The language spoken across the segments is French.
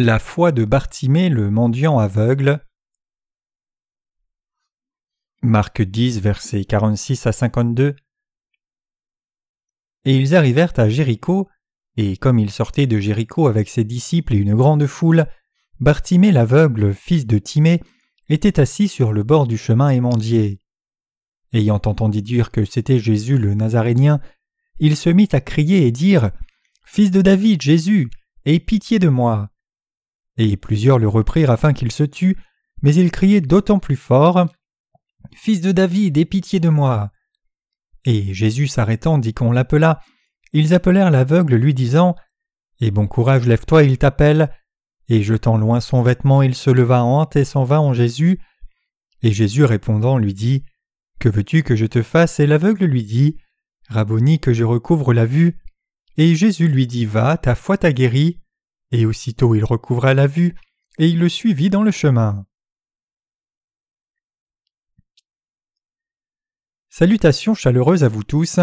La foi de Bartimée le mendiant aveugle. Marc 10, versets 46 à 52. Et ils arrivèrent à Jéricho, et comme il sortait de Jéricho avec ses disciples et une grande foule, Bartimée l'aveugle, fils de Timée, était assis sur le bord du chemin et mendiait. Ayant entendu dire que c'était Jésus le Nazarénien, il se mit à crier et dire Fils de David, Jésus, aie pitié de moi. Et plusieurs le reprirent afin qu'il se tût, mais il criait d'autant plus fort Fils de David, aie pitié de moi. Et Jésus s'arrêtant dit qu'on l'appela. Ils appelèrent l'aveugle, lui disant Et bon courage, lève-toi, il t'appelle. Et jetant loin son vêtement, il se leva en hâte et s'en va en Jésus. Et Jésus répondant lui dit Que veux-tu que je te fasse? Et l'aveugle lui dit Rabboni, que je recouvre la vue. Et Jésus lui dit Va, ta foi t'a guéri. Et aussitôt il recouvra la vue, et il le suivit dans le chemin. Salutations chaleureuses à vous tous.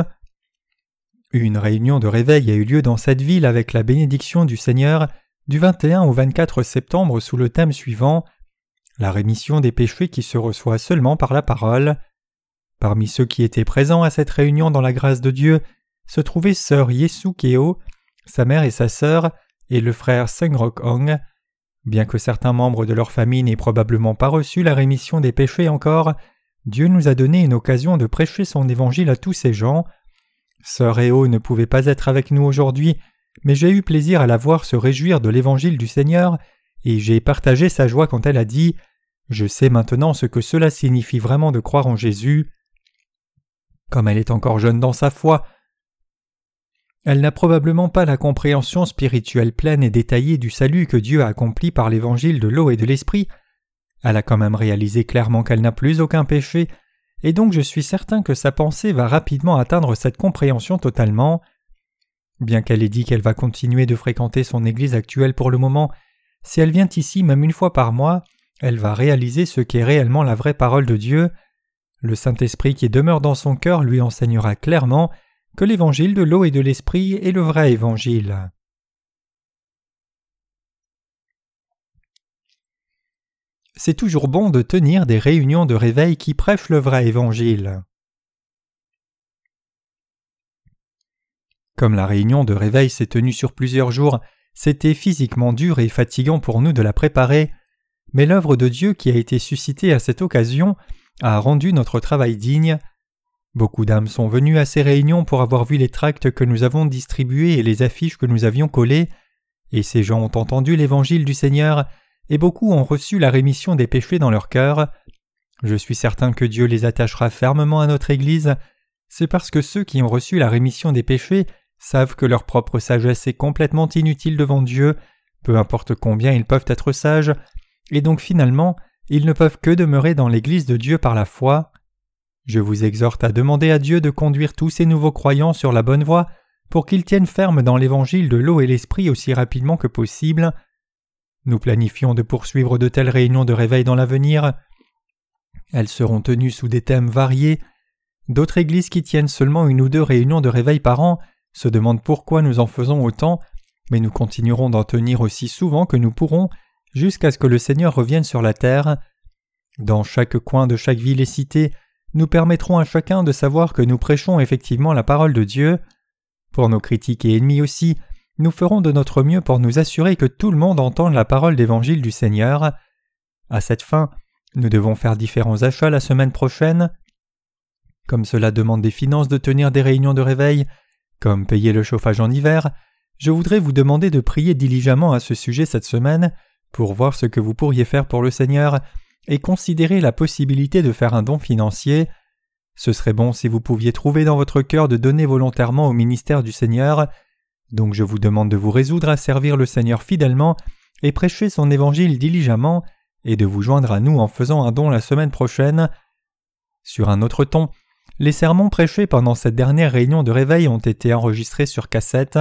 Une réunion de réveil a eu lieu dans cette ville avec la bénédiction du Seigneur du 21 au 24 septembre sous le thème suivant La rémission des péchés qui se reçoit seulement par la parole. Parmi ceux qui étaient présents à cette réunion dans la grâce de Dieu se trouvait sœur Yesu Keo, sa mère et sa sœur, et le frère Sengrok Hong. Bien que certains membres de leur famille n'aient probablement pas reçu la rémission des péchés encore, Dieu nous a donné une occasion de prêcher son évangile à tous ces gens. Sœur Eo ne pouvait pas être avec nous aujourd'hui, mais j'ai eu plaisir à la voir se réjouir de l'évangile du Seigneur, et j'ai partagé sa joie quand elle a dit Je sais maintenant ce que cela signifie vraiment de croire en Jésus. Comme elle est encore jeune dans sa foi, elle n'a probablement pas la compréhension spirituelle pleine et détaillée du salut que Dieu a accompli par l'évangile de l'eau et de l'esprit. Elle a quand même réalisé clairement qu'elle n'a plus aucun péché, et donc je suis certain que sa pensée va rapidement atteindre cette compréhension totalement. Bien qu'elle ait dit qu'elle va continuer de fréquenter son église actuelle pour le moment, si elle vient ici même une fois par mois, elle va réaliser ce qu'est réellement la vraie parole de Dieu. Le Saint-Esprit qui demeure dans son cœur lui enseignera clairement que l'évangile de l'eau et de l'esprit est le vrai évangile. C'est toujours bon de tenir des réunions de réveil qui prêchent le vrai évangile. Comme la réunion de réveil s'est tenue sur plusieurs jours, c'était physiquement dur et fatigant pour nous de la préparer, mais l'œuvre de Dieu qui a été suscitée à cette occasion a rendu notre travail digne, Beaucoup d'âmes sont venues à ces réunions pour avoir vu les tracts que nous avons distribués et les affiches que nous avions collées, et ces gens ont entendu l'évangile du Seigneur, et beaucoup ont reçu la rémission des péchés dans leur cœur. Je suis certain que Dieu les attachera fermement à notre Église, c'est parce que ceux qui ont reçu la rémission des péchés savent que leur propre sagesse est complètement inutile devant Dieu, peu importe combien ils peuvent être sages, et donc finalement ils ne peuvent que demeurer dans l'Église de Dieu par la foi. Je vous exhorte à demander à Dieu de conduire tous ces nouveaux croyants sur la bonne voie pour qu'ils tiennent ferme dans l'évangile de l'eau et l'esprit aussi rapidement que possible. Nous planifions de poursuivre de telles réunions de réveil dans l'avenir. Elles seront tenues sous des thèmes variés. D'autres églises qui tiennent seulement une ou deux réunions de réveil par an se demandent pourquoi nous en faisons autant, mais nous continuerons d'en tenir aussi souvent que nous pourrons jusqu'à ce que le Seigneur revienne sur la terre. Dans chaque coin de chaque ville et cité, nous permettrons à chacun de savoir que nous prêchons effectivement la parole de Dieu. Pour nos critiques et ennemis aussi, nous ferons de notre mieux pour nous assurer que tout le monde entende la parole d'évangile du Seigneur. À cette fin, nous devons faire différents achats la semaine prochaine. Comme cela demande des finances de tenir des réunions de réveil, comme payer le chauffage en hiver, je voudrais vous demander de prier diligemment à ce sujet cette semaine pour voir ce que vous pourriez faire pour le Seigneur et considérez la possibilité de faire un don financier. Ce serait bon si vous pouviez trouver dans votre cœur de donner volontairement au ministère du Seigneur. Donc je vous demande de vous résoudre à servir le Seigneur fidèlement et prêcher son évangile diligemment et de vous joindre à nous en faisant un don la semaine prochaine. Sur un autre ton, les sermons prêchés pendant cette dernière réunion de réveil ont été enregistrés sur cassette.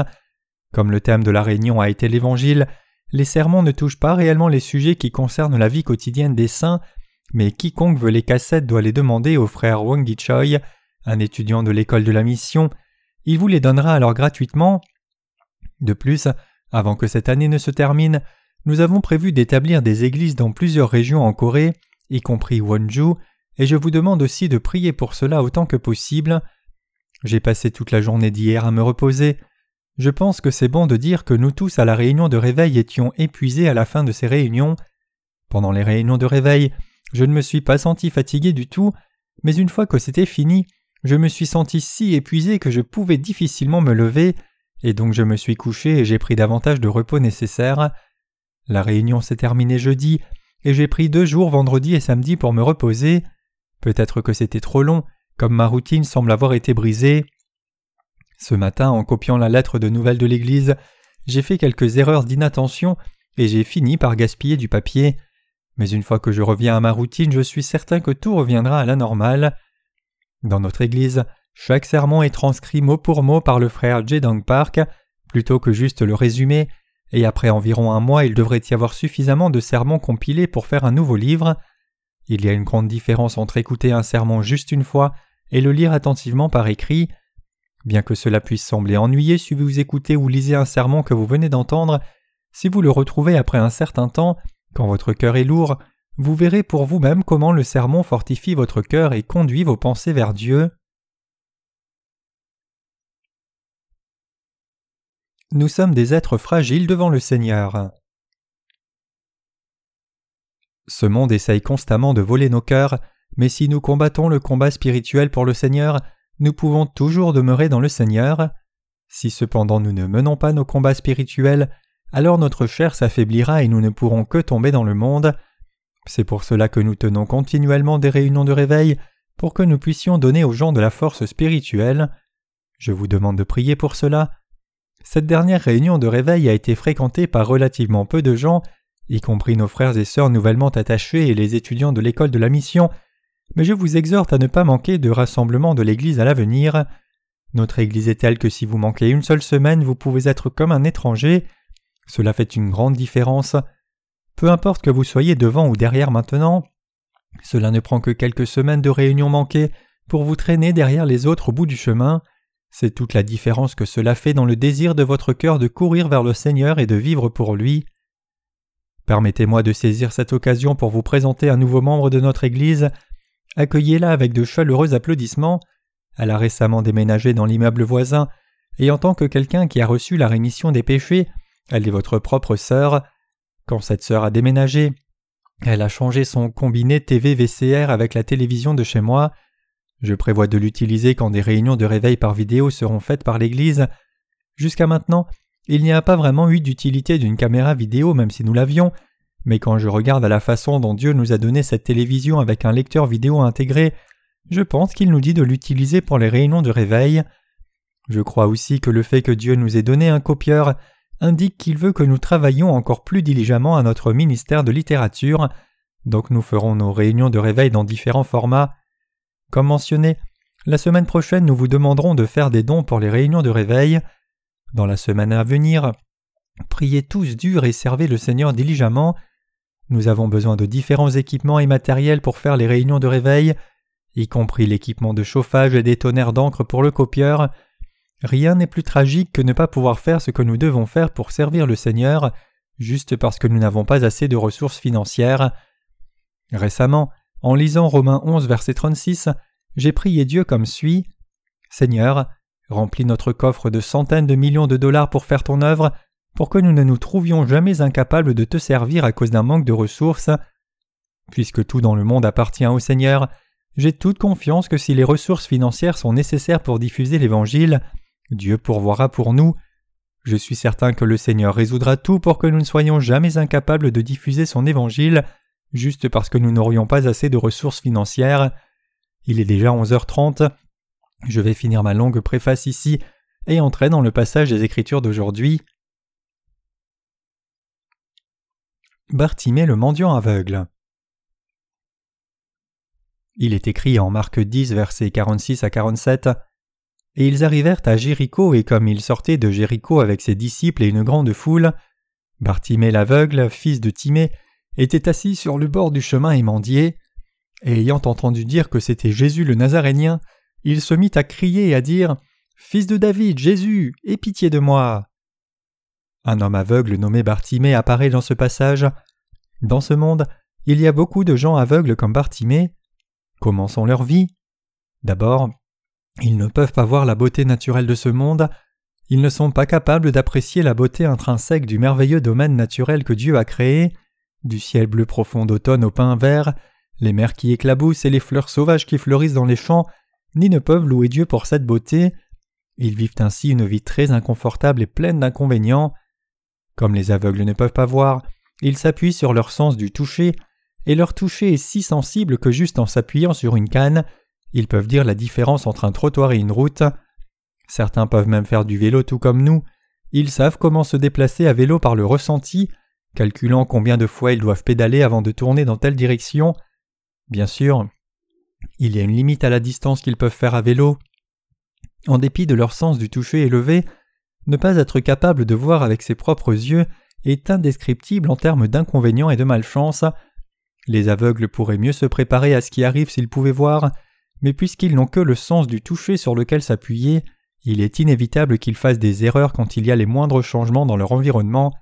Comme le thème de la réunion a été l'Évangile, les sermons ne touchent pas réellement les sujets qui concernent la vie quotidienne des saints, mais quiconque veut les cassettes doit les demander au frère Wang Choi, un étudiant de l'école de la mission. Il vous les donnera alors gratuitement. De plus, avant que cette année ne se termine, nous avons prévu d'établir des églises dans plusieurs régions en Corée, y compris Wonju, et je vous demande aussi de prier pour cela autant que possible. J'ai passé toute la journée d'hier à me reposer. Je pense que c'est bon de dire que nous tous à la réunion de réveil étions épuisés à la fin de ces réunions. Pendant les réunions de réveil, je ne me suis pas senti fatigué du tout, mais une fois que c'était fini, je me suis senti si épuisé que je pouvais difficilement me lever, et donc je me suis couché et j'ai pris davantage de repos nécessaire. La réunion s'est terminée jeudi, et j'ai pris deux jours vendredi et samedi pour me reposer. Peut-être que c'était trop long, comme ma routine semble avoir été brisée. Ce matin, en copiant la lettre de nouvelles de l'Église, j'ai fait quelques erreurs d'inattention et j'ai fini par gaspiller du papier. Mais une fois que je reviens à ma routine, je suis certain que tout reviendra à la normale. Dans notre Église, chaque sermon est transcrit mot pour mot par le frère Jedang Park, plutôt que juste le résumé, et après environ un mois il devrait y avoir suffisamment de sermons compilés pour faire un nouveau livre. Il y a une grande différence entre écouter un sermon juste une fois et le lire attentivement par écrit. Bien que cela puisse sembler ennuyé si vous écoutez ou lisez un sermon que vous venez d'entendre, si vous le retrouvez après un certain temps, quand votre cœur est lourd, vous verrez pour vous-même comment le sermon fortifie votre cœur et conduit vos pensées vers Dieu. Nous sommes des êtres fragiles devant le Seigneur. Ce monde essaye constamment de voler nos cœurs, mais si nous combattons le combat spirituel pour le Seigneur, nous pouvons toujours demeurer dans le Seigneur. Si cependant nous ne menons pas nos combats spirituels, alors notre chair s'affaiblira et nous ne pourrons que tomber dans le monde. C'est pour cela que nous tenons continuellement des réunions de réveil, pour que nous puissions donner aux gens de la force spirituelle. Je vous demande de prier pour cela. Cette dernière réunion de réveil a été fréquentée par relativement peu de gens, y compris nos frères et sœurs nouvellement attachés et les étudiants de l'école de la mission, mais je vous exhorte à ne pas manquer de rassemblement de l'Église à l'avenir. Notre Église est telle que si vous manquez une seule semaine, vous pouvez être comme un étranger. Cela fait une grande différence. Peu importe que vous soyez devant ou derrière maintenant, cela ne prend que quelques semaines de réunions manquées pour vous traîner derrière les autres au bout du chemin. C'est toute la différence que cela fait dans le désir de votre cœur de courir vers le Seigneur et de vivre pour lui. Permettez-moi de saisir cette occasion pour vous présenter un nouveau membre de notre Église. Accueillez-la avec de chaleureux applaudissements. Elle a récemment déménagé dans l'immeuble voisin, et en tant que quelqu'un qui a reçu la rémission des péchés, elle est votre propre sœur. Quand cette sœur a déménagé, elle a changé son combiné TV VCR avec la télévision de chez moi. Je prévois de l'utiliser quand des réunions de réveil par vidéo seront faites par l'Église. Jusqu'à maintenant, il n'y a pas vraiment eu d'utilité d'une caméra vidéo même si nous l'avions, mais quand je regarde à la façon dont Dieu nous a donné cette télévision avec un lecteur vidéo intégré, je pense qu'il nous dit de l'utiliser pour les réunions de réveil. Je crois aussi que le fait que Dieu nous ait donné un copieur indique qu'il veut que nous travaillions encore plus diligemment à notre ministère de littérature, donc nous ferons nos réunions de réveil dans différents formats. Comme mentionné, la semaine prochaine nous vous demanderons de faire des dons pour les réunions de réveil. Dans la semaine à venir, priez tous dur et servez le Seigneur diligemment. Nous avons besoin de différents équipements et matériels pour faire les réunions de réveil, y compris l'équipement de chauffage et des tonnerres d'encre pour le copieur. Rien n'est plus tragique que ne pas pouvoir faire ce que nous devons faire pour servir le Seigneur, juste parce que nous n'avons pas assez de ressources financières. Récemment, en lisant Romains 11 verset 36, j'ai prié Dieu comme suit Seigneur, Remplis notre coffre de centaines de millions de dollars pour faire ton œuvre, pour que nous ne nous trouvions jamais incapables de te servir à cause d'un manque de ressources. Puisque tout dans le monde appartient au Seigneur, j'ai toute confiance que si les ressources financières sont nécessaires pour diffuser l'Évangile, Dieu pourvoira pour nous. Je suis certain que le Seigneur résoudra tout pour que nous ne soyons jamais incapables de diffuser son Évangile, juste parce que nous n'aurions pas assez de ressources financières. Il est déjà 11h30. Je vais finir ma longue préface ici et entrer dans le passage des Écritures d'aujourd'hui. Bartimée le mendiant aveugle. Il est écrit en Marc 10, versets 46 à 47 Et ils arrivèrent à Jéricho, et comme ils sortaient de Jéricho avec ses disciples et une grande foule, Bartimée l'aveugle, fils de Timée, était assis sur le bord du chemin et mendiait. Et ayant entendu dire que c'était Jésus le Nazarénien, il se mit à crier et à dire Fils de David, Jésus, aie pitié de moi. Un homme aveugle nommé Bartimée apparaît dans ce passage. Dans ce monde, il y a beaucoup de gens aveugles comme Bartimée. Comment sont leurs vies? D'abord, ils ne peuvent pas voir la beauté naturelle de ce monde, ils ne sont pas capables d'apprécier la beauté intrinsèque du merveilleux domaine naturel que Dieu a créé, du ciel bleu profond d'automne au pin vert, les mers qui éclaboussent et les fleurs sauvages qui fleurissent dans les champs, ni ne peuvent louer Dieu pour cette beauté. Ils vivent ainsi une vie très inconfortable et pleine d'inconvénients. Comme les aveugles ne peuvent pas voir, ils s'appuient sur leur sens du toucher, et leur toucher est si sensible que juste en s'appuyant sur une canne, ils peuvent dire la différence entre un trottoir et une route. Certains peuvent même faire du vélo tout comme nous. Ils savent comment se déplacer à vélo par le ressenti, calculant combien de fois ils doivent pédaler avant de tourner dans telle direction. Bien sûr, il y a une limite à la distance qu'ils peuvent faire à vélo. En dépit de leur sens du toucher élevé, ne pas être capable de voir avec ses propres yeux est indescriptible en termes d'inconvénients et de malchance. Les aveugles pourraient mieux se préparer à ce qui arrive s'ils pouvaient voir, mais puisqu'ils n'ont que le sens du toucher sur lequel s'appuyer, il est inévitable qu'ils fassent des erreurs quand il y a les moindres changements dans leur environnement.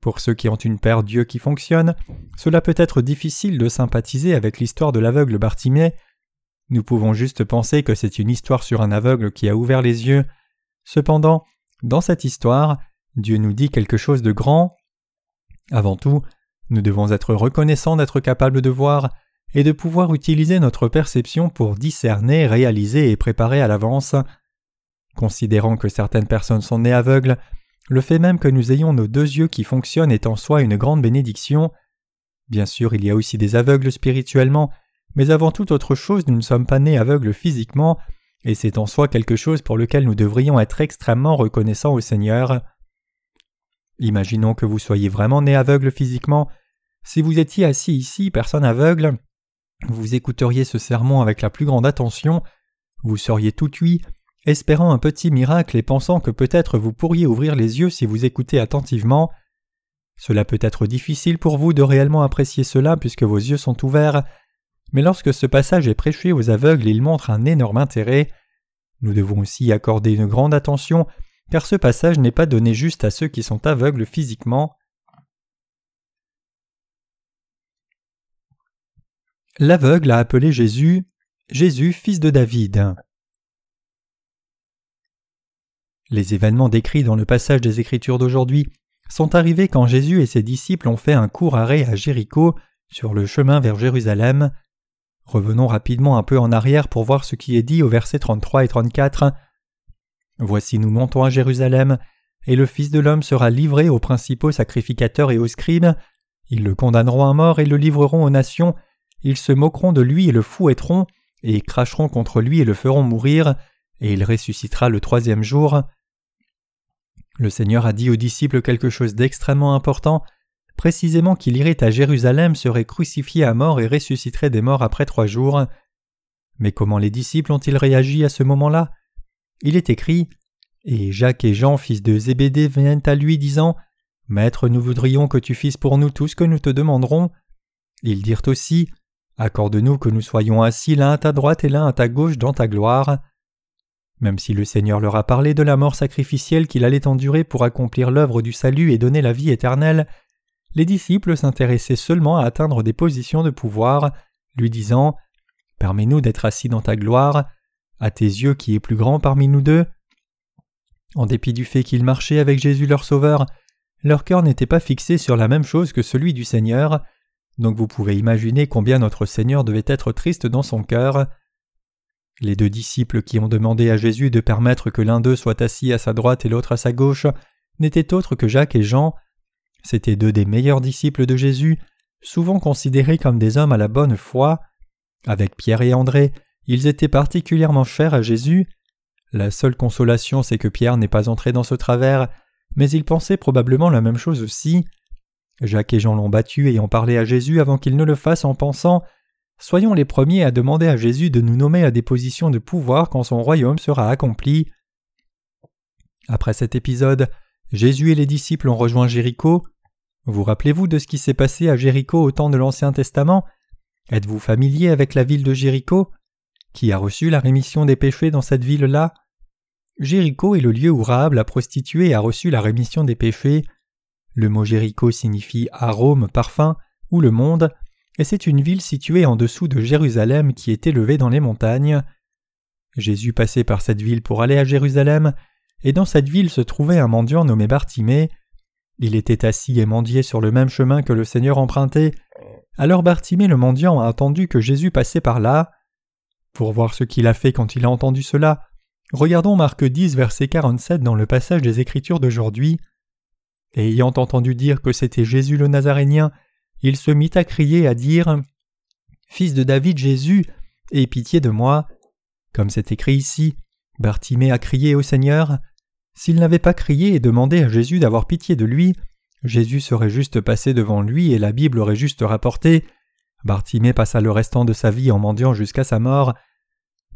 Pour ceux qui ont une paire d'yeux qui fonctionne, cela peut être difficile de sympathiser avec l'histoire de l'aveugle Bartimée. Nous pouvons juste penser que c'est une histoire sur un aveugle qui a ouvert les yeux. Cependant, dans cette histoire, Dieu nous dit quelque chose de grand. Avant tout, nous devons être reconnaissants d'être capables de voir et de pouvoir utiliser notre perception pour discerner, réaliser et préparer à l'avance. Considérant que certaines personnes sont nées aveugles, le fait même que nous ayons nos deux yeux qui fonctionnent est en soi une grande bénédiction. Bien sûr, il y a aussi des aveugles spirituellement, mais avant toute autre chose, nous ne sommes pas nés aveugles physiquement, et c'est en soi quelque chose pour lequel nous devrions être extrêmement reconnaissants au Seigneur. Imaginons que vous soyez vraiment né aveugle physiquement. Si vous étiez assis ici, personne aveugle, vous écouteriez ce sermon avec la plus grande attention, vous seriez tout cuit, espérant un petit miracle et pensant que peut-être vous pourriez ouvrir les yeux si vous écoutez attentivement. Cela peut être difficile pour vous de réellement apprécier cela puisque vos yeux sont ouverts, mais lorsque ce passage est prêché aux aveugles, il montre un énorme intérêt. Nous devons aussi y accorder une grande attention, car ce passage n'est pas donné juste à ceux qui sont aveugles physiquement. L'aveugle a appelé Jésus Jésus, fils de David. Les événements décrits dans le passage des Écritures d'aujourd'hui sont arrivés quand Jésus et ses disciples ont fait un court arrêt à Jéricho sur le chemin vers Jérusalem. Revenons rapidement un peu en arrière pour voir ce qui est dit au versets 33 et 34. Voici nous montons à Jérusalem, et le Fils de l'homme sera livré aux principaux sacrificateurs et aux scribes. Ils le condamneront à mort et le livreront aux nations. Ils se moqueront de lui et le fouetteront, et cracheront contre lui et le feront mourir, et il ressuscitera le troisième jour. Le Seigneur a dit aux disciples quelque chose d'extrêmement important, précisément qu'il irait à Jérusalem, serait crucifié à mort et ressusciterait des morts après trois jours. Mais comment les disciples ont-ils réagi à ce moment-là? Il est écrit Et Jacques et Jean, fils de Zébédée, viennent à lui, disant Maître, nous voudrions que tu fisses pour nous tout ce que nous te demanderons. Ils dirent aussi Accorde-nous que nous soyons assis l'un à ta droite et l'un à ta gauche dans ta gloire. Même si le Seigneur leur a parlé de la mort sacrificielle qu'il allait endurer pour accomplir l'œuvre du salut et donner la vie éternelle, les disciples s'intéressaient seulement à atteindre des positions de pouvoir, lui disant Permets-nous d'être assis dans ta gloire, à tes yeux qui est plus grand parmi nous deux. En dépit du fait qu'ils marchaient avec Jésus leur Sauveur, leur cœur n'était pas fixé sur la même chose que celui du Seigneur, donc vous pouvez imaginer combien notre Seigneur devait être triste dans son cœur. Les deux disciples qui ont demandé à Jésus de permettre que l'un d'eux soit assis à sa droite et l'autre à sa gauche n'étaient autres que Jacques et Jean. C'étaient deux des meilleurs disciples de Jésus, souvent considérés comme des hommes à la bonne foi. Avec Pierre et André, ils étaient particulièrement chers à Jésus. La seule consolation, c'est que Pierre n'est pas entré dans ce travers, mais il pensait probablement la même chose aussi. Jacques et Jean l'ont battu et ont parlé à Jésus avant qu'il ne le fasse en pensant Soyons les premiers à demander à Jésus de nous nommer à des positions de pouvoir quand son royaume sera accompli. Après cet épisode, Jésus et les disciples ont rejoint Jéricho. Vous rappelez-vous de ce qui s'est passé à Jéricho au temps de l'Ancien Testament? Êtes-vous familier avec la ville de Jéricho? Qui a reçu la rémission des péchés dans cette ville-là? Jéricho est le lieu où Rahab la prostituée a reçu la rémission des péchés. Le mot Jéricho signifie arôme, parfum, ou le monde, et c'est une ville située en dessous de Jérusalem qui est élevée dans les montagnes. Jésus passait par cette ville pour aller à Jérusalem, et dans cette ville se trouvait un mendiant nommé Bartimée. Il était assis et mendiait sur le même chemin que le Seigneur empruntait. Alors Bartimée le mendiant a entendu que Jésus passait par là. Pour voir ce qu'il a fait quand il a entendu cela, regardons Marc 10, verset 47 dans le passage des Écritures d'aujourd'hui. Et ayant entendu dire que c'était Jésus le Nazarénien, il se mit à crier à dire Fils de David Jésus, aie pitié de moi. Comme c'est écrit ici, Bartimée a crié au Seigneur. S'il n'avait pas crié et demandé à Jésus d'avoir pitié de lui, Jésus serait juste passé devant lui et la Bible aurait juste rapporté Bartimée passa le restant de sa vie en mendiant jusqu'à sa mort.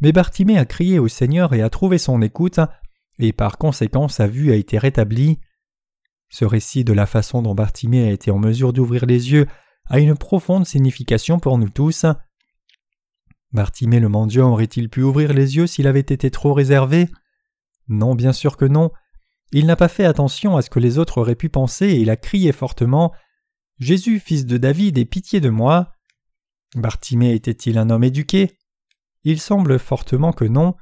Mais Bartimée a crié au Seigneur et a trouvé son écoute, et par conséquent sa vue a été rétablie. Ce récit de la façon dont Bartimée a été en mesure d'ouvrir les yeux a une profonde signification pour nous tous. Bartimée le mendiant aurait-il pu ouvrir les yeux s'il avait été trop réservé? Non, bien sûr que non. Il n'a pas fait attention à ce que les autres auraient pu penser et il a crié fortement Jésus, fils de David, aie pitié de moi. Bartimée était-il un homme éduqué? Il semble fortement que non,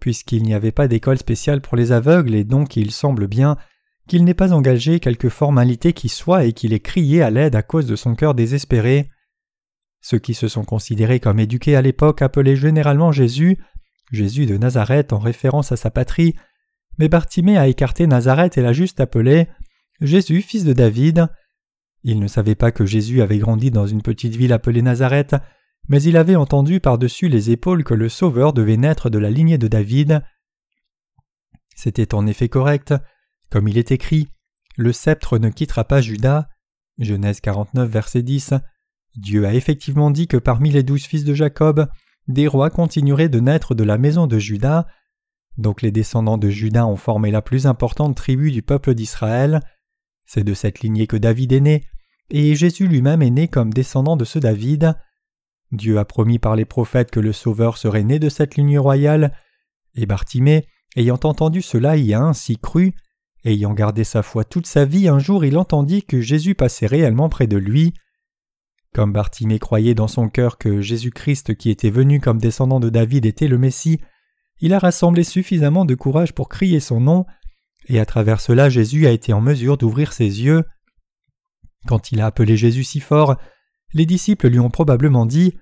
puisqu'il n'y avait pas d'école spéciale pour les aveugles et donc il semble bien qu'il n'ait pas engagé quelque formalité qui soit et qu'il ait crié à l'aide à cause de son cœur désespéré. Ceux qui se sont considérés comme éduqués à l'époque appelaient généralement Jésus, Jésus de Nazareth en référence à sa patrie, mais Bartimée a écarté Nazareth et l'a juste appelé Jésus, fils de David. Il ne savait pas que Jésus avait grandi dans une petite ville appelée Nazareth, mais il avait entendu par-dessus les épaules que le Sauveur devait naître de la lignée de David. C'était en effet correct. Comme il est écrit, le sceptre ne quittera pas Judas. Genèse 49, verset 10. Dieu a effectivement dit que parmi les douze fils de Jacob, des rois continueraient de naître de la maison de Judas. Donc les descendants de Judas ont formé la plus importante tribu du peuple d'Israël. C'est de cette lignée que David est né, et Jésus lui-même est né comme descendant de ce David. Dieu a promis par les prophètes que le Sauveur serait né de cette lignée royale, et Bartimée, ayant entendu cela, y a ainsi cru. Ayant gardé sa foi toute sa vie, un jour il entendit que Jésus passait réellement près de lui. Comme Bartimée croyait dans son cœur que Jésus-Christ qui était venu comme descendant de David était le Messie, il a rassemblé suffisamment de courage pour crier son nom, et à travers cela Jésus a été en mesure d'ouvrir ses yeux. Quand il a appelé Jésus si fort, les disciples lui ont probablement dit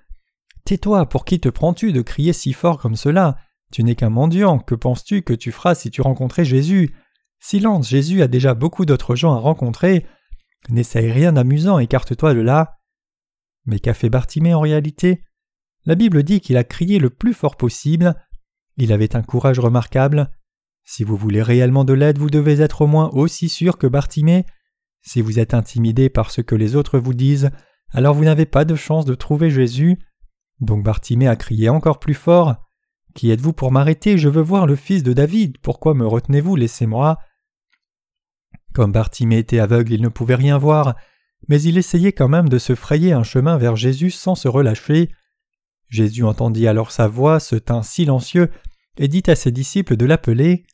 Tais-toi, pour qui te prends-tu de crier si fort comme cela? Tu n'es qu'un mendiant, que penses-tu que tu feras si tu rencontrais Jésus? Silence, Jésus a déjà beaucoup d'autres gens à rencontrer. N'essaye rien d'amusant, écarte-toi de là. Mais qu'a fait Bartimée en réalité? La Bible dit qu'il a crié le plus fort possible. Il avait un courage remarquable. Si vous voulez réellement de l'aide, vous devez être au moins aussi sûr que Bartimée. Si vous êtes intimidé par ce que les autres vous disent, alors vous n'avez pas de chance de trouver Jésus. Donc Bartimée a crié encore plus fort. Qui êtes-vous pour m'arrêter? Je veux voir le fils de David. Pourquoi me retenez-vous? Laissez-moi. Comme Bartimée était aveugle, il ne pouvait rien voir, mais il essayait quand même de se frayer un chemin vers Jésus sans se relâcher. Jésus entendit alors sa voix, se tint silencieux, et dit à ses disciples de l'appeler.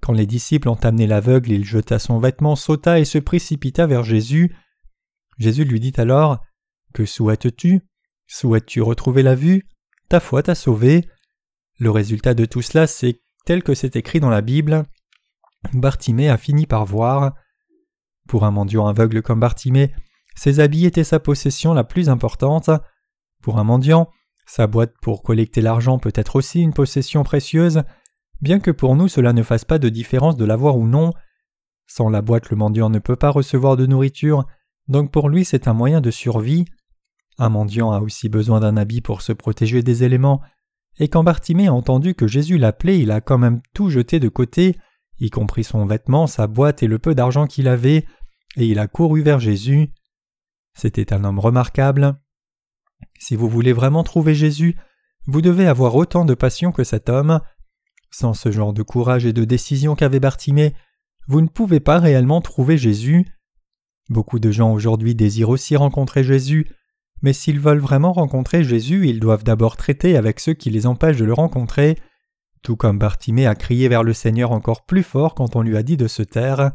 Quand les disciples ont amené l'aveugle, il jeta son vêtement, sauta et se précipita vers Jésus. Jésus lui dit alors Que souhaites-tu? Souhaites-tu retrouver la vue? Ta foi t'a sauvé. Le résultat de tout cela, c'est tel que c'est écrit dans la Bible. Bartimée a fini par voir. Pour un mendiant aveugle comme Bartimée, ses habits étaient sa possession la plus importante. Pour un mendiant, sa boîte pour collecter l'argent peut être aussi une possession précieuse, bien que pour nous cela ne fasse pas de différence de l'avoir ou non. Sans la boîte, le mendiant ne peut pas recevoir de nourriture, donc pour lui c'est un moyen de survie. Un mendiant a aussi besoin d'un habit pour se protéger des éléments, et quand Bartimée a entendu que Jésus l'appelait, il a quand même tout jeté de côté y compris son vêtement, sa boîte et le peu d'argent qu'il avait, et il a couru vers Jésus. C'était un homme remarquable. Si vous voulez vraiment trouver Jésus, vous devez avoir autant de passion que cet homme. Sans ce genre de courage et de décision qu'avait Bartimée, vous ne pouvez pas réellement trouver Jésus. Beaucoup de gens aujourd'hui désirent aussi rencontrer Jésus, mais s'ils veulent vraiment rencontrer Jésus, ils doivent d'abord traiter avec ceux qui les empêchent de le rencontrer, tout comme Bartimée a crié vers le Seigneur encore plus fort quand on lui a dit de se taire.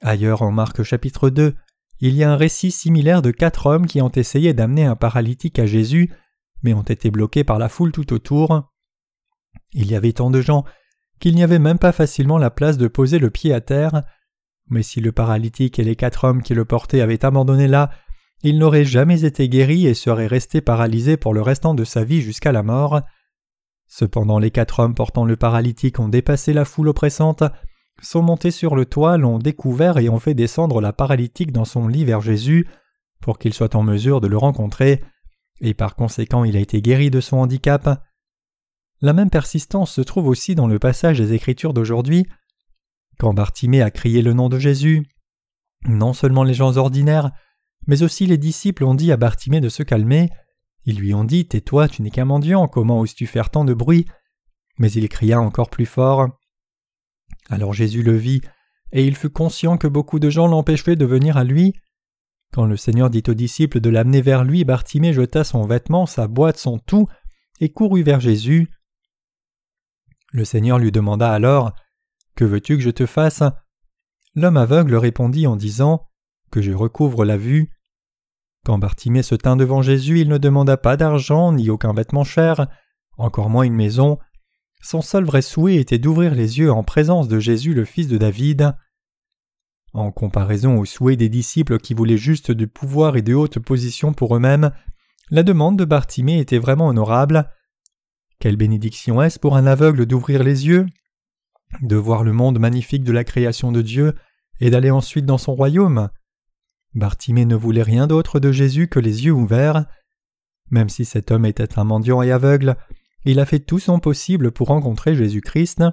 Ailleurs en Marc chapitre 2, il y a un récit similaire de quatre hommes qui ont essayé d'amener un paralytique à Jésus, mais ont été bloqués par la foule tout autour. Il y avait tant de gens qu'il n'y avait même pas facilement la place de poser le pied à terre, mais si le paralytique et les quatre hommes qui le portaient avaient abandonné là, il n'aurait jamais été guéri et serait resté paralysé pour le restant de sa vie jusqu'à la mort. Cependant les quatre hommes portant le paralytique ont dépassé la foule oppressante, sont montés sur le toit, l'ont découvert et ont fait descendre la paralytique dans son lit vers Jésus, pour qu'il soit en mesure de le rencontrer, et par conséquent il a été guéri de son handicap. La même persistance se trouve aussi dans le passage des Écritures d'aujourd'hui. Quand Bartimée a crié le nom de Jésus, non seulement les gens ordinaires, mais aussi les disciples ont dit à Bartimée de se calmer. Ils lui ont dit Tais-toi, tu n'es qu'un mendiant, comment oses-tu faire tant de bruit? Mais il cria encore plus fort. Alors Jésus le vit, et il fut conscient que beaucoup de gens l'empêchaient de venir à lui. Quand le Seigneur dit aux disciples de l'amener vers lui, Bartimée jeta son vêtement, sa boîte, son tout, et courut vers Jésus. Le Seigneur lui demanda alors Que veux-tu que je te fasse? L'homme aveugle répondit en disant Que je recouvre la vue. Quand Bartimée se tint devant Jésus, il ne demanda pas d'argent ni aucun vêtement cher, encore moins une maison. Son seul vrai souhait était d'ouvrir les yeux en présence de Jésus le Fils de David. En comparaison au souhait des disciples qui voulaient juste du pouvoir et de hautes positions pour eux-mêmes, la demande de Bartimée était vraiment honorable. Quelle bénédiction est-ce pour un aveugle d'ouvrir les yeux, de voir le monde magnifique de la création de Dieu et d'aller ensuite dans son royaume? Bartimée ne voulait rien d'autre de Jésus que les yeux ouverts. Même si cet homme était un mendiant et aveugle, il a fait tout son possible pour rencontrer Jésus-Christ.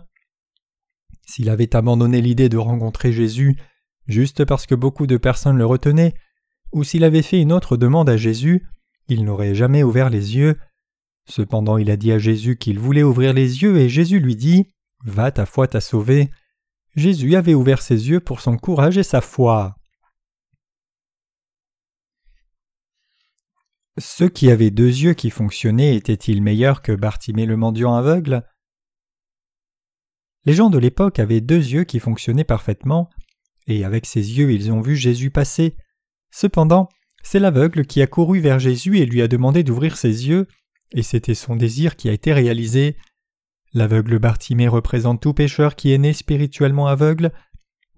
S'il avait abandonné l'idée de rencontrer Jésus juste parce que beaucoup de personnes le retenaient, ou s'il avait fait une autre demande à Jésus, il n'aurait jamais ouvert les yeux. Cependant il a dit à Jésus qu'il voulait ouvrir les yeux et Jésus lui dit Va, ta foi t'a sauvé. Jésus avait ouvert ses yeux pour son courage et sa foi. Ceux qui avaient deux yeux qui fonctionnaient étaient-ils meilleurs que Bartimée le mendiant aveugle? Les gens de l'époque avaient deux yeux qui fonctionnaient parfaitement, et avec ces yeux ils ont vu Jésus passer. Cependant, c'est l'aveugle qui a couru vers Jésus et lui a demandé d'ouvrir ses yeux, et c'était son désir qui a été réalisé. L'aveugle Bartimée représente tout pécheur qui est né spirituellement aveugle.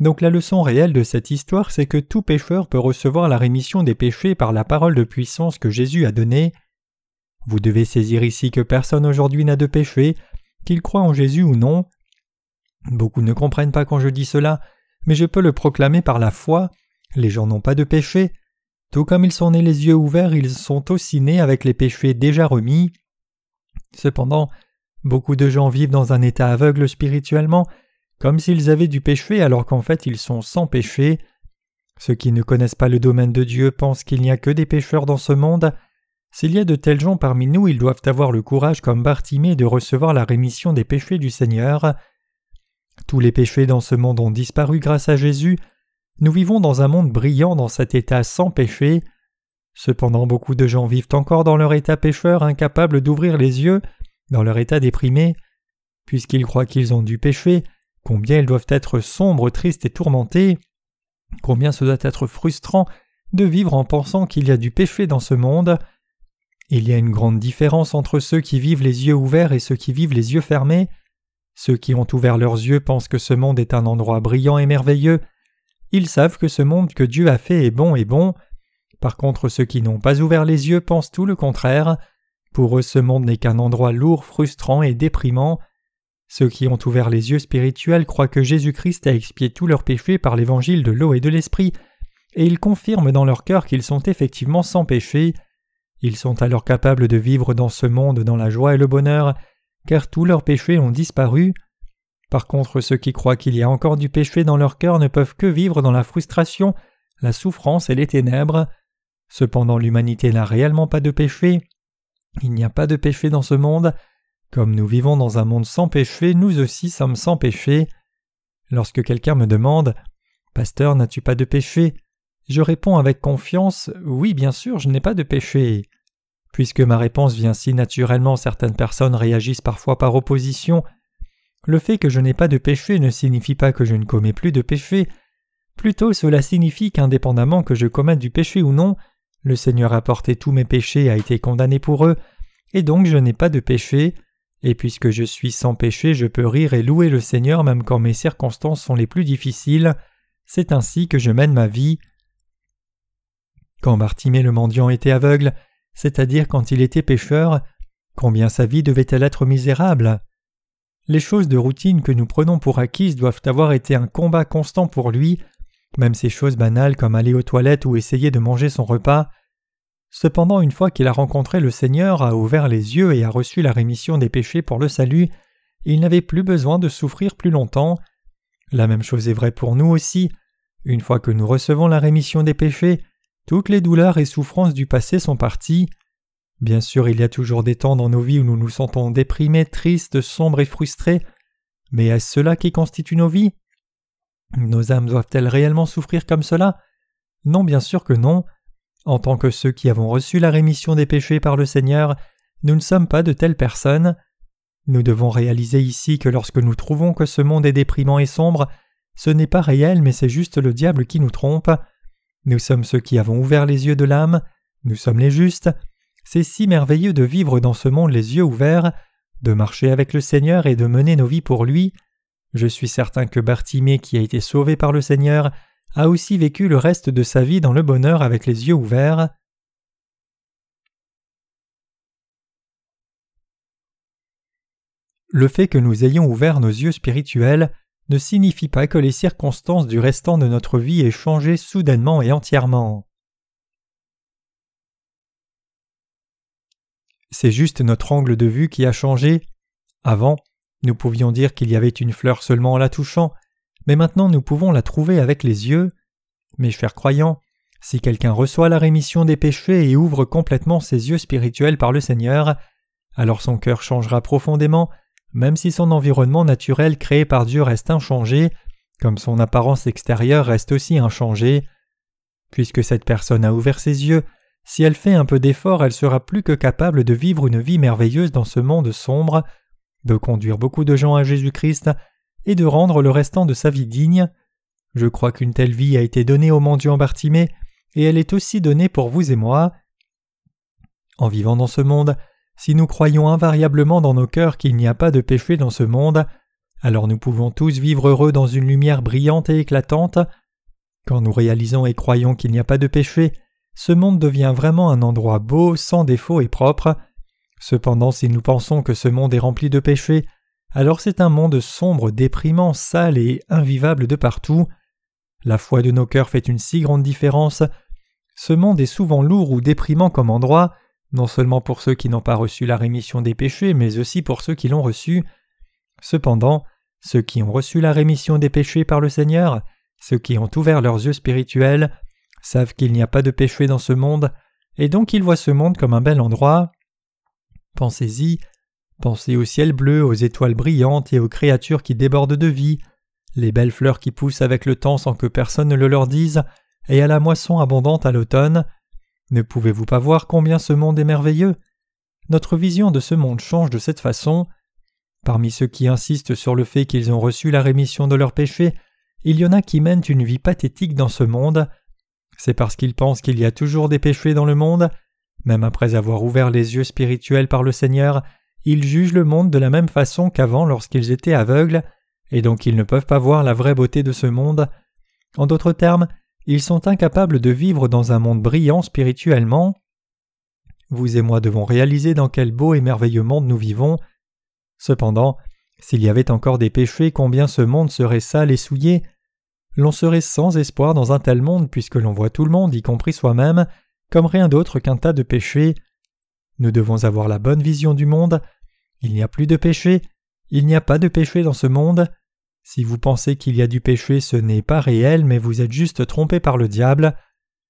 Donc la leçon réelle de cette histoire, c'est que tout pécheur peut recevoir la rémission des péchés par la parole de puissance que Jésus a donnée. Vous devez saisir ici que personne aujourd'hui n'a de péché, qu'il croit en Jésus ou non. Beaucoup ne comprennent pas quand je dis cela, mais je peux le proclamer par la foi. Les gens n'ont pas de péché. Tout comme ils sont nés les yeux ouverts, ils sont aussi nés avec les péchés déjà remis. Cependant, beaucoup de gens vivent dans un état aveugle spirituellement, comme s'ils avaient du péché alors qu'en fait ils sont sans péché. Ceux qui ne connaissent pas le domaine de Dieu pensent qu'il n'y a que des pécheurs dans ce monde. S'il y a de tels gens parmi nous, ils doivent avoir le courage comme Bartimée de recevoir la rémission des péchés du Seigneur. Tous les péchés dans ce monde ont disparu grâce à Jésus. Nous vivons dans un monde brillant dans cet état sans péché. Cependant beaucoup de gens vivent encore dans leur état pécheur, incapables d'ouvrir les yeux, dans leur état déprimé. Puisqu'ils croient qu'ils ont du péché, combien ils doivent être sombres, tristes et tourmentés, combien ce doit être frustrant de vivre en pensant qu'il y a du péché dans ce monde. Il y a une grande différence entre ceux qui vivent les yeux ouverts et ceux qui vivent les yeux fermés. Ceux qui ont ouvert leurs yeux pensent que ce monde est un endroit brillant et merveilleux. Ils savent que ce monde que Dieu a fait est bon et bon. Par contre, ceux qui n'ont pas ouvert les yeux pensent tout le contraire. Pour eux, ce monde n'est qu'un endroit lourd, frustrant et déprimant. Ceux qui ont ouvert les yeux spirituels croient que Jésus-Christ a expié tous leurs péchés par l'évangile de l'eau et de l'esprit, et ils confirment dans leur cœur qu'ils sont effectivement sans péché. Ils sont alors capables de vivre dans ce monde dans la joie et le bonheur, car tous leurs péchés ont disparu. Par contre, ceux qui croient qu'il y a encore du péché dans leur cœur ne peuvent que vivre dans la frustration, la souffrance et les ténèbres. Cependant l'humanité n'a réellement pas de péché. Il n'y a pas de péché dans ce monde. Comme nous vivons dans un monde sans péché, nous aussi sommes sans péché. Lorsque quelqu'un me demande Pasteur, n'as-tu pas de péché? Je réponds avec confiance Oui, bien sûr, je n'ai pas de péché. Puisque ma réponse vient si naturellement, certaines personnes réagissent parfois par opposition. Le fait que je n'ai pas de péché ne signifie pas que je ne commets plus de péché. Plutôt cela signifie qu'indépendamment que je commette du péché ou non, le Seigneur a porté tous mes péchés a été condamné pour eux, et donc je n'ai pas de péché, et puisque je suis sans péché, je peux rire et louer le Seigneur même quand mes circonstances sont les plus difficiles. C'est ainsi que je mène ma vie. Quand Bartimée le mendiant était aveugle, c'est-à-dire quand il était pécheur, combien sa vie devait-elle être misérable? Les choses de routine que nous prenons pour acquises doivent avoir été un combat constant pour lui, même ces choses banales comme aller aux toilettes ou essayer de manger son repas. Cependant, une fois qu'il a rencontré le Seigneur, a ouvert les yeux et a reçu la rémission des péchés pour le salut, il n'avait plus besoin de souffrir plus longtemps. La même chose est vraie pour nous aussi. Une fois que nous recevons la rémission des péchés, toutes les douleurs et souffrances du passé sont parties. Bien sûr, il y a toujours des temps dans nos vies où nous nous sentons déprimés, tristes, sombres et frustrés, mais est-ce cela qui constitue nos vies? Nos âmes doivent-elles réellement souffrir comme cela? Non, bien sûr que non. En tant que ceux qui avons reçu la rémission des péchés par le Seigneur, nous ne sommes pas de telles personnes. Nous devons réaliser ici que lorsque nous trouvons que ce monde est déprimant et sombre, ce n'est pas réel mais c'est juste le diable qui nous trompe. Nous sommes ceux qui avons ouvert les yeux de l'âme, nous sommes les justes. C'est si merveilleux de vivre dans ce monde les yeux ouverts, de marcher avec le Seigneur et de mener nos vies pour lui. Je suis certain que Bartimée, qui a été sauvé par le Seigneur, a aussi vécu le reste de sa vie dans le bonheur avec les yeux ouverts. Le fait que nous ayons ouvert nos yeux spirituels ne signifie pas que les circonstances du restant de notre vie aient changé soudainement et entièrement. C'est juste notre angle de vue qui a changé. Avant, nous pouvions dire qu'il y avait une fleur seulement en la touchant, mais maintenant nous pouvons la trouver avec les yeux. Mes chers croyants, si quelqu'un reçoit la rémission des péchés et ouvre complètement ses yeux spirituels par le Seigneur, alors son cœur changera profondément même si son environnement naturel créé par Dieu reste inchangé, comme son apparence extérieure reste aussi inchangée. Puisque cette personne a ouvert ses yeux, si elle fait un peu d'effort, elle sera plus que capable de vivre une vie merveilleuse dans ce monde sombre, de conduire beaucoup de gens à Jésus-Christ et de rendre le restant de sa vie digne. Je crois qu'une telle vie a été donnée au mendiant Bartimée, et elle est aussi donnée pour vous et moi. En vivant dans ce monde, si nous croyons invariablement dans nos cœurs qu'il n'y a pas de péché dans ce monde, alors nous pouvons tous vivre heureux dans une lumière brillante et éclatante. Quand nous réalisons et croyons qu'il n'y a pas de péché, ce monde devient vraiment un endroit beau, sans défaut et propre. Cependant, si nous pensons que ce monde est rempli de péchés, alors c'est un monde sombre, déprimant, sale et invivable de partout. La foi de nos cœurs fait une si grande différence. Ce monde est souvent lourd ou déprimant comme endroit, non seulement pour ceux qui n'ont pas reçu la rémission des péchés, mais aussi pour ceux qui l'ont reçu. Cependant, ceux qui ont reçu la rémission des péchés par le Seigneur, ceux qui ont ouvert leurs yeux spirituels, savent qu'il n'y a pas de péché dans ce monde, et donc ils voient ce monde comme un bel endroit. Pensez-y, pensez au ciel bleu, aux étoiles brillantes et aux créatures qui débordent de vie, les belles fleurs qui poussent avec le temps sans que personne ne le leur dise, et à la moisson abondante à l'automne. Ne pouvez-vous pas voir combien ce monde est merveilleux? Notre vision de ce monde change de cette façon. Parmi ceux qui insistent sur le fait qu'ils ont reçu la rémission de leurs péchés, il y en a qui mènent une vie pathétique dans ce monde. C'est parce qu'ils pensent qu'il y a toujours des péchés dans le monde. Même après avoir ouvert les yeux spirituels par le Seigneur, ils jugent le monde de la même façon qu'avant lorsqu'ils étaient aveugles, et donc ils ne peuvent pas voir la vraie beauté de ce monde. En d'autres termes, ils sont incapables de vivre dans un monde brillant spirituellement. Vous et moi devons réaliser dans quel beau et merveilleux monde nous vivons. Cependant, s'il y avait encore des péchés, combien ce monde serait sale et souillé. L'on serait sans espoir dans un tel monde puisque l'on voit tout le monde, y compris soi-même, comme rien d'autre qu'un tas de péchés. Nous devons avoir la bonne vision du monde. Il n'y a plus de péché. Il n'y a pas de péché dans ce monde. Si vous pensez qu'il y a du péché, ce n'est pas réel, mais vous êtes juste trompé par le diable.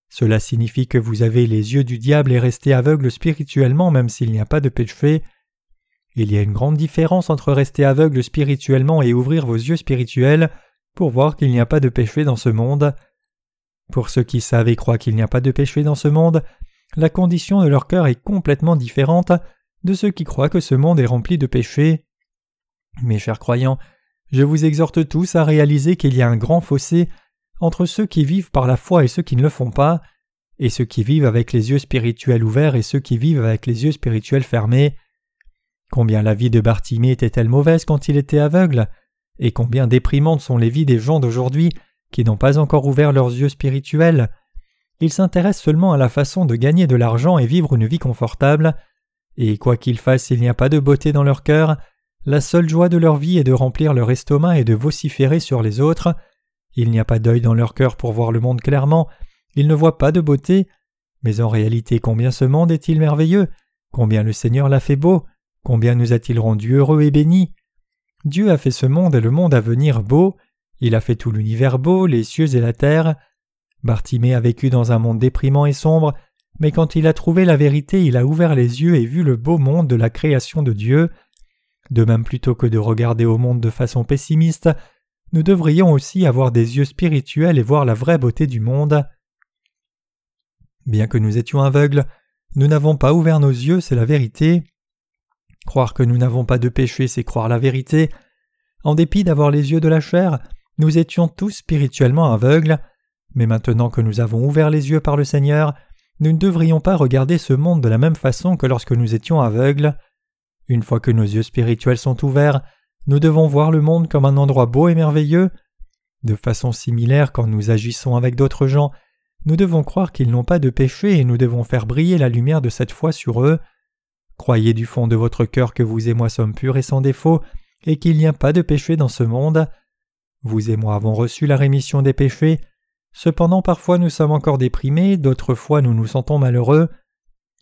Cela signifie que vous avez les yeux du diable et restez aveugle spirituellement même s'il n'y a pas de péché. Il y a une grande différence entre rester aveugle spirituellement et ouvrir vos yeux spirituels pour voir qu'il n'y a pas de péché dans ce monde. Pour ceux qui savent et croient qu'il n'y a pas de péché dans ce monde, la condition de leur cœur est complètement différente de ceux qui croient que ce monde est rempli de péchés. Mes chers croyants, je vous exhorte tous à réaliser qu'il y a un grand fossé entre ceux qui vivent par la foi et ceux qui ne le font pas, et ceux qui vivent avec les yeux spirituels ouverts et ceux qui vivent avec les yeux spirituels fermés. Combien la vie de Bartimée était-elle mauvaise quand il était aveugle, et combien déprimantes sont les vies des gens d'aujourd'hui qui n'ont pas encore ouvert leurs yeux spirituels. Ils s'intéressent seulement à la façon de gagner de l'argent et vivre une vie confortable, et quoi qu'ils fassent, il n'y a pas de beauté dans leur cœur, la seule joie de leur vie est de remplir leur estomac et de vociférer sur les autres, il n'y a pas d'œil dans leur cœur pour voir le monde clairement, ils ne voient pas de beauté, mais en réalité combien ce monde est-il merveilleux, combien le Seigneur l'a fait beau, combien nous a-t-il rendus heureux et bénis? Dieu a fait ce monde et le monde à venir beau, il a fait tout l'univers beau, les cieux et la terre. Bartimée a vécu dans un monde déprimant et sombre, mais quand il a trouvé la vérité, il a ouvert les yeux et vu le beau monde de la création de Dieu. De même plutôt que de regarder au monde de façon pessimiste, nous devrions aussi avoir des yeux spirituels et voir la vraie beauté du monde. Bien que nous étions aveugles, nous n'avons pas ouvert nos yeux, c'est la vérité. Croire que nous n'avons pas de péché, c'est croire la vérité. En dépit d'avoir les yeux de la chair, nous étions tous spirituellement aveugles, mais maintenant que nous avons ouvert les yeux par le Seigneur, nous ne devrions pas regarder ce monde de la même façon que lorsque nous étions aveugles. Une fois que nos yeux spirituels sont ouverts, nous devons voir le monde comme un endroit beau et merveilleux. De façon similaire, quand nous agissons avec d'autres gens, nous devons croire qu'ils n'ont pas de péché et nous devons faire briller la lumière de cette foi sur eux. Croyez du fond de votre cœur que vous et moi sommes purs et sans défaut, et qu'il n'y a pas de péché dans ce monde. Vous et moi avons reçu la rémission des péchés, cependant parfois nous sommes encore déprimés, d'autres fois nous nous sentons malheureux.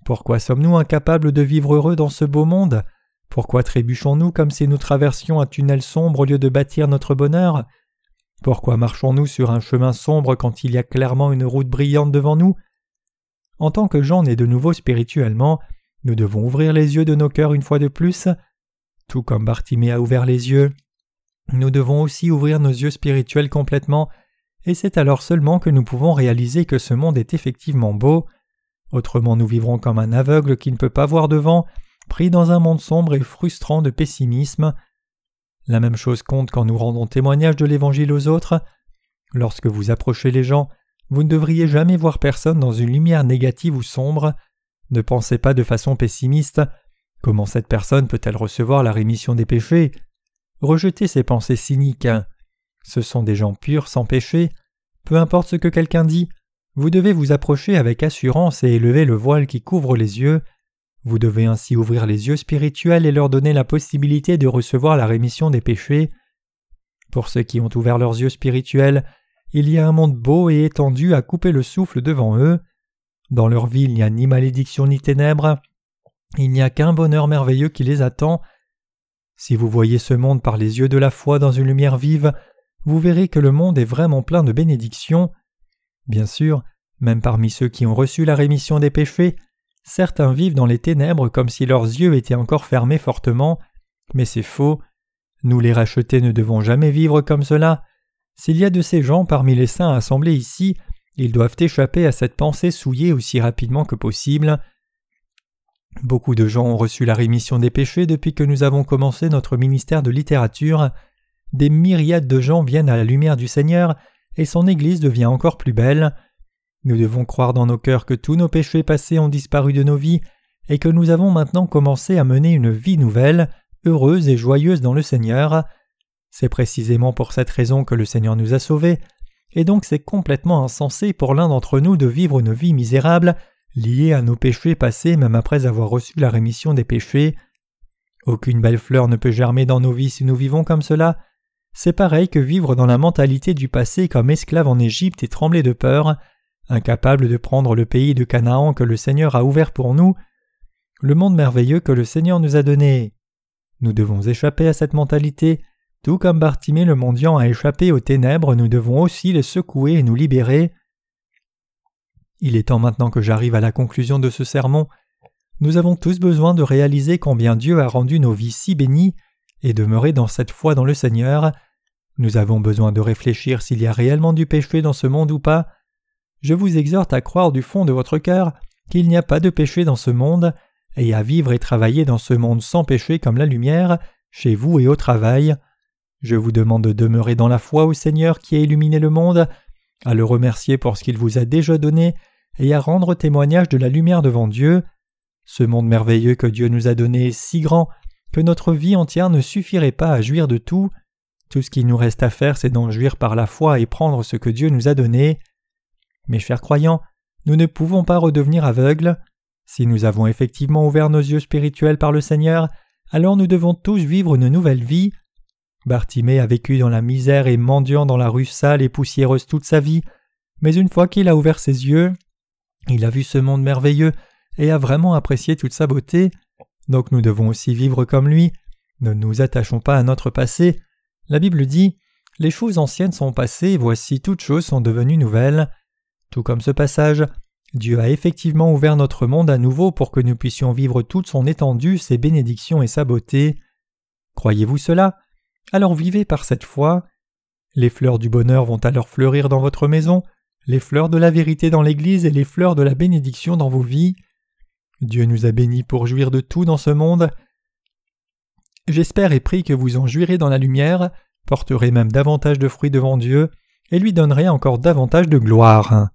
Pourquoi sommes-nous incapables de vivre heureux dans ce beau monde? Pourquoi trébuchons-nous comme si nous traversions un tunnel sombre au lieu de bâtir notre bonheur? Pourquoi marchons-nous sur un chemin sombre quand il y a clairement une route brillante devant nous? En tant que gens nés de nouveau spirituellement, nous devons ouvrir les yeux de nos cœurs une fois de plus. Tout comme Bartimée a ouvert les yeux, nous devons aussi ouvrir nos yeux spirituels complètement, et c'est alors seulement que nous pouvons réaliser que ce monde est effectivement beau. Autrement nous vivrons comme un aveugle qui ne peut pas voir devant, pris dans un monde sombre et frustrant de pessimisme. La même chose compte quand nous rendons témoignage de l'Évangile aux autres. Lorsque vous approchez les gens, vous ne devriez jamais voir personne dans une lumière négative ou sombre. Ne pensez pas de façon pessimiste. Comment cette personne peut-elle recevoir la rémission des péchés? Rejetez ces pensées cyniques. Ce sont des gens purs sans péché. Peu importe ce que quelqu'un dit, vous devez vous approcher avec assurance et élever le voile qui couvre les yeux. Vous devez ainsi ouvrir les yeux spirituels et leur donner la possibilité de recevoir la rémission des péchés. Pour ceux qui ont ouvert leurs yeux spirituels, il y a un monde beau et étendu à couper le souffle devant eux. Dans leur vie, il n'y a ni malédiction ni ténèbres. Il n'y a qu'un bonheur merveilleux qui les attend. Si vous voyez ce monde par les yeux de la foi dans une lumière vive, vous verrez que le monde est vraiment plein de bénédictions. Bien sûr, même parmi ceux qui ont reçu la rémission des péchés, certains vivent dans les ténèbres comme si leurs yeux étaient encore fermés fortement, mais c'est faux. Nous les rachetés ne devons jamais vivre comme cela. S'il y a de ces gens parmi les saints assemblés ici, ils doivent échapper à cette pensée souillée aussi rapidement que possible. Beaucoup de gens ont reçu la rémission des péchés depuis que nous avons commencé notre ministère de littérature. Des myriades de gens viennent à la lumière du Seigneur et son Église devient encore plus belle. Nous devons croire dans nos cœurs que tous nos péchés passés ont disparu de nos vies et que nous avons maintenant commencé à mener une vie nouvelle, heureuse et joyeuse dans le Seigneur. C'est précisément pour cette raison que le Seigneur nous a sauvés, et donc c'est complètement insensé pour l'un d'entre nous de vivre une vie misérable liée à nos péchés passés même après avoir reçu la rémission des péchés. Aucune belle fleur ne peut germer dans nos vies si nous vivons comme cela. C'est pareil que vivre dans la mentalité du passé comme esclave en Égypte et trembler de peur, incapable de prendre le pays de Canaan que le Seigneur a ouvert pour nous, le monde merveilleux que le Seigneur nous a donné. Nous devons échapper à cette mentalité tout comme Bartimée le mendiant a échappé aux ténèbres, nous devons aussi les secouer et nous libérer. Il est temps maintenant que j'arrive à la conclusion de ce sermon. Nous avons tous besoin de réaliser combien Dieu a rendu nos vies si bénies et demeurer dans cette foi dans le Seigneur. Nous avons besoin de réfléchir s'il y a réellement du péché dans ce monde ou pas. Je vous exhorte à croire du fond de votre cœur qu'il n'y a pas de péché dans ce monde, et à vivre et travailler dans ce monde sans péché comme la lumière, chez vous et au travail. Je vous demande de demeurer dans la foi au Seigneur qui a illuminé le monde, à le remercier pour ce qu'il vous a déjà donné, et à rendre témoignage de la lumière devant Dieu. Ce monde merveilleux que Dieu nous a donné est si grand que notre vie entière ne suffirait pas à jouir de tout. Tout ce qu'il nous reste à faire, c'est d'en jouir par la foi et prendre ce que Dieu nous a donné. Mes chers croyants, nous ne pouvons pas redevenir aveugles. Si nous avons effectivement ouvert nos yeux spirituels par le Seigneur, alors nous devons tous vivre une nouvelle vie. Bartimée a vécu dans la misère et mendiant dans la rue sale et poussiéreuse toute sa vie, mais une fois qu'il a ouvert ses yeux, il a vu ce monde merveilleux et a vraiment apprécié toute sa beauté. Donc nous devons aussi vivre comme lui. Ne nous attachons pas à notre passé. La Bible dit Les choses anciennes sont passées, voici toutes choses sont devenues nouvelles. Tout comme ce passage, Dieu a effectivement ouvert notre monde à nouveau pour que nous puissions vivre toute son étendue, ses bénédictions et sa beauté. Croyez-vous cela? Alors vivez par cette foi. Les fleurs du bonheur vont alors fleurir dans votre maison, les fleurs de la vérité dans l'Église et les fleurs de la bénédiction dans vos vies. Dieu nous a bénis pour jouir de tout dans ce monde. J'espère et prie que vous en jouirez dans la lumière, porterez même davantage de fruits devant Dieu, et lui donnerez encore davantage de gloire.